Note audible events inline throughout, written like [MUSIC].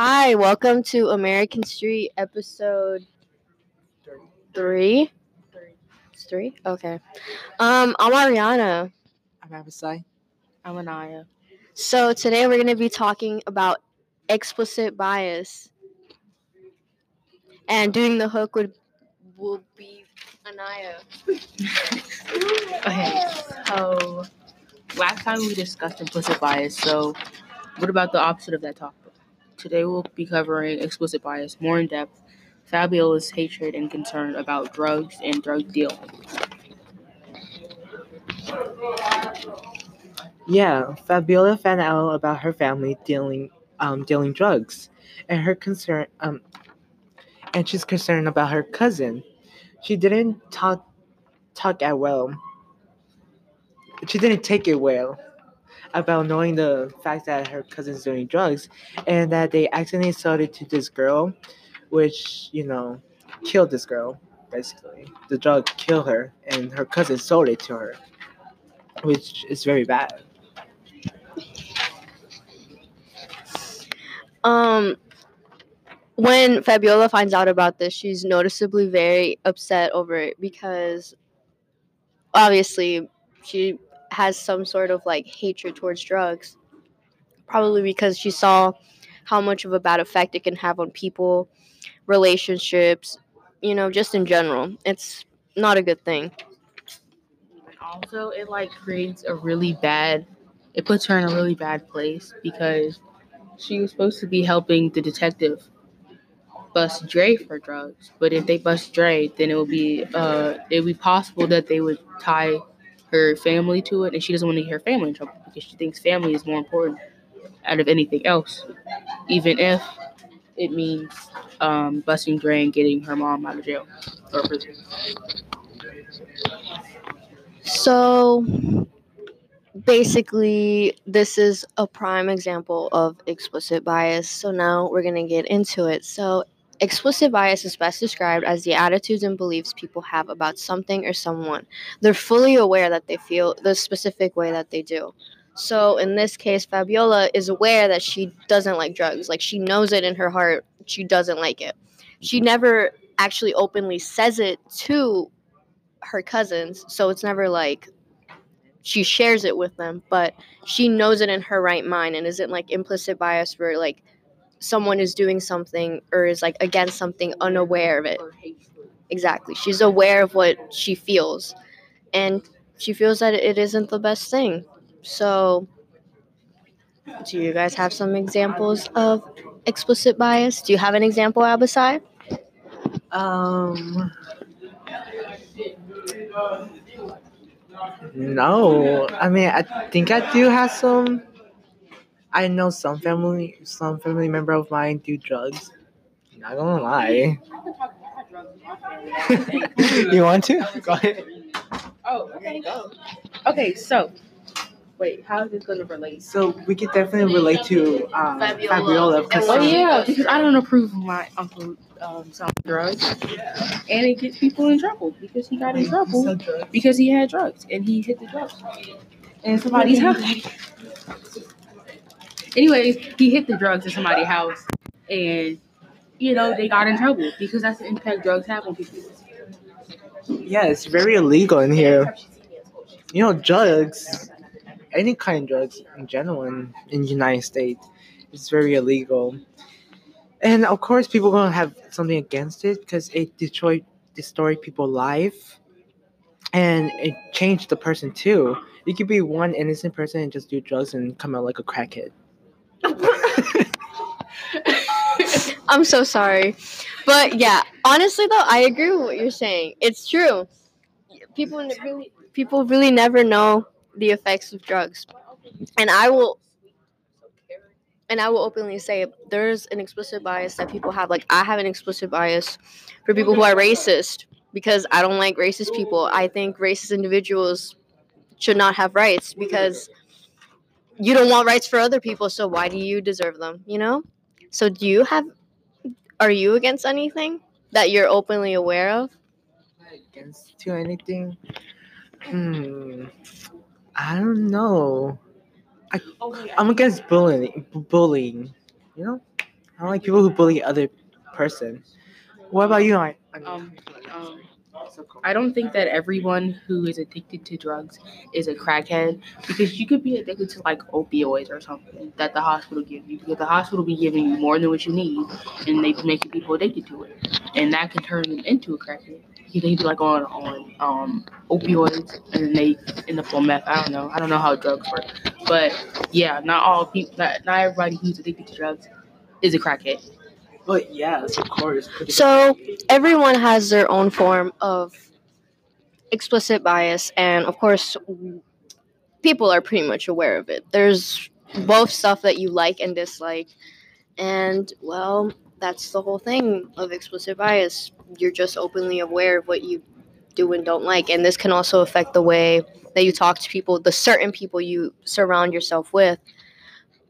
Hi, welcome to American Street episode three. It's three? Okay. Um, I'm Arianna. I'm Abisai. I'm Anaya. So today we're gonna be talking about explicit bias. And doing the hook would will be Anaya. [LAUGHS] Okay, so last time we discussed implicit bias. So, what about the opposite of that topic? Today we'll be covering explicit bias more in depth, Fabiola's hatred and concern about drugs and drug dealing. Yeah, Fabiola found out about her family dealing um dealing drugs, and her concern um, and she's concerned about her cousin. She didn't talk talk at well. She didn't take it well about knowing the fact that her cousin's doing drugs, and that they accidentally sold it to this girl, which you know killed this girl. Basically, the drug killed her, and her cousin sold it to her, which is very bad. Um when Fabiola finds out about this, she's noticeably very upset over it because obviously she has some sort of like hatred towards drugs. Probably because she saw how much of a bad effect it can have on people, relationships, you know, just in general. It's not a good thing. And also, it like creates a really bad. It puts her in a really bad place because she was supposed to be helping the detective bust Dray for drugs. But if they bust Dray, then it would be uh it would be possible that they would tie her family to it, and she doesn't want to get her family in trouble because she thinks family is more important out of anything else, even if it means um, busting Dray and getting her mom out of jail or prison. So basically, this is a prime example of explicit bias. So now we're going to get into it. So, explicit bias is best described as the attitudes and beliefs people have about something or someone. They're fully aware that they feel the specific way that they do. So, in this case, Fabiola is aware that she doesn't like drugs. Like, she knows it in her heart, she doesn't like it. She never actually openly says it to her cousins. So, it's never like she shares it with them, but she knows it in her right mind and isn't like implicit bias where like someone is doing something or is like against something unaware of it. Exactly. She's aware of what she feels and she feels that it isn't the best thing. So do you guys have some examples of explicit bias? Do you have an example, Abisai? Um. No, I mean I think I do have some. I know some family, some family member of mine do drugs. Not gonna lie. [LAUGHS] you want to? Go ahead. Oh, okay. Okay, so wait, how is this gonna relate? So we could definitely relate to um, Fabiola. Fabiola because Oh yeah, because I don't approve of my uncle um, selling drugs, and it gets people in trouble because he got in trouble because he had drugs and he hit the drugs And somebody's house. Anyways, he hit the drugs in somebody's house, and you know they got in trouble because that's the impact drugs have on people. yeah, it's very illegal in here. You know, drugs, any kind of drugs in general in, in the United States, it's very illegal. And of course, people gonna have something against it because it destroyed destroyed people's life, and it changed the person too. You could be one innocent person and just do drugs and come out like a crackhead. I'm so sorry. But yeah, honestly though, I agree with what you're saying. It's true. People really people really never know the effects of drugs. And I will and I will openly say there's an explicit bias that people have. Like I have an explicit bias for people who are racist because I don't like racist people. I think racist individuals should not have rights because you don't want rights for other people, so why do you deserve them, you know? So do you have are you against anything that you're openly aware of? against to anything? Hmm. I don't know. I, I'm against bullying. Bullying. You know. I don't like people who bully other person. What about you? I, I Um, um, I don't think that everyone who is addicted to drugs is a crackhead because you could be addicted to like opioids or something that the hospital gives you because the hospital be giving you more than what you need and they be making people addicted to it and that can turn them into a crackhead. They be like on on um opioids and they end up on meth. I don't know. I don't know how drugs work, but yeah, not all people, not, not everybody who's addicted to drugs is a crackhead. But yes, of course. So everyone has their own form of explicit bias, and of course, people are pretty much aware of it. There's both stuff that you like and dislike, and well, that's the whole thing of explicit bias. You're just openly aware of what you do and don't like, and this can also affect the way that you talk to people, the certain people you surround yourself with,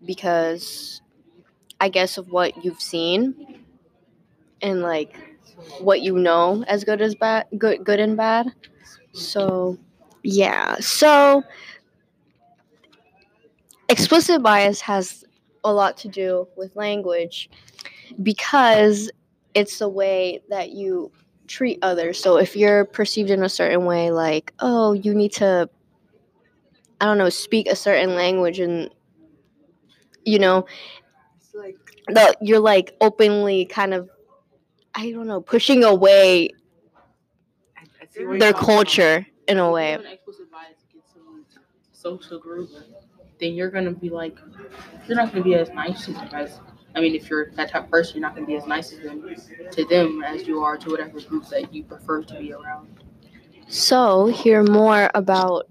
because I guess of what you've seen and like what you know as good as bad good good and bad. So yeah. So explicit bias has a lot to do with language because it's the way that you treat others. So if you're perceived in a certain way like, oh, you need to I don't know, speak a certain language and you know, like the you're like openly kind of I don't know, pushing away I, I see where you're their coming from. culture in a way. have explicit bias against someone's social group, then you're gonna be like, you're not gonna be as nice to them as. I mean, if you're that type of person, you're not gonna be as nice to them, to them as you are to whatever group that you prefer to be around. So, hear more about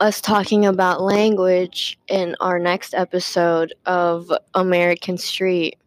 us talking about language in our next episode of American Street.